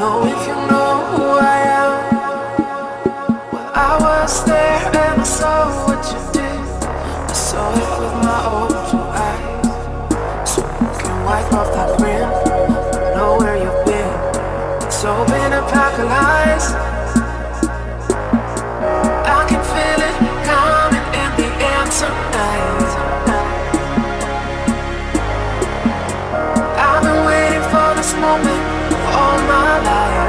know if you know who I am. Well, I was there and I saw what you did. I saw it with my own two eyes. So you can wipe off that grin. Know where you've been. It's all been apocalypse. all my life.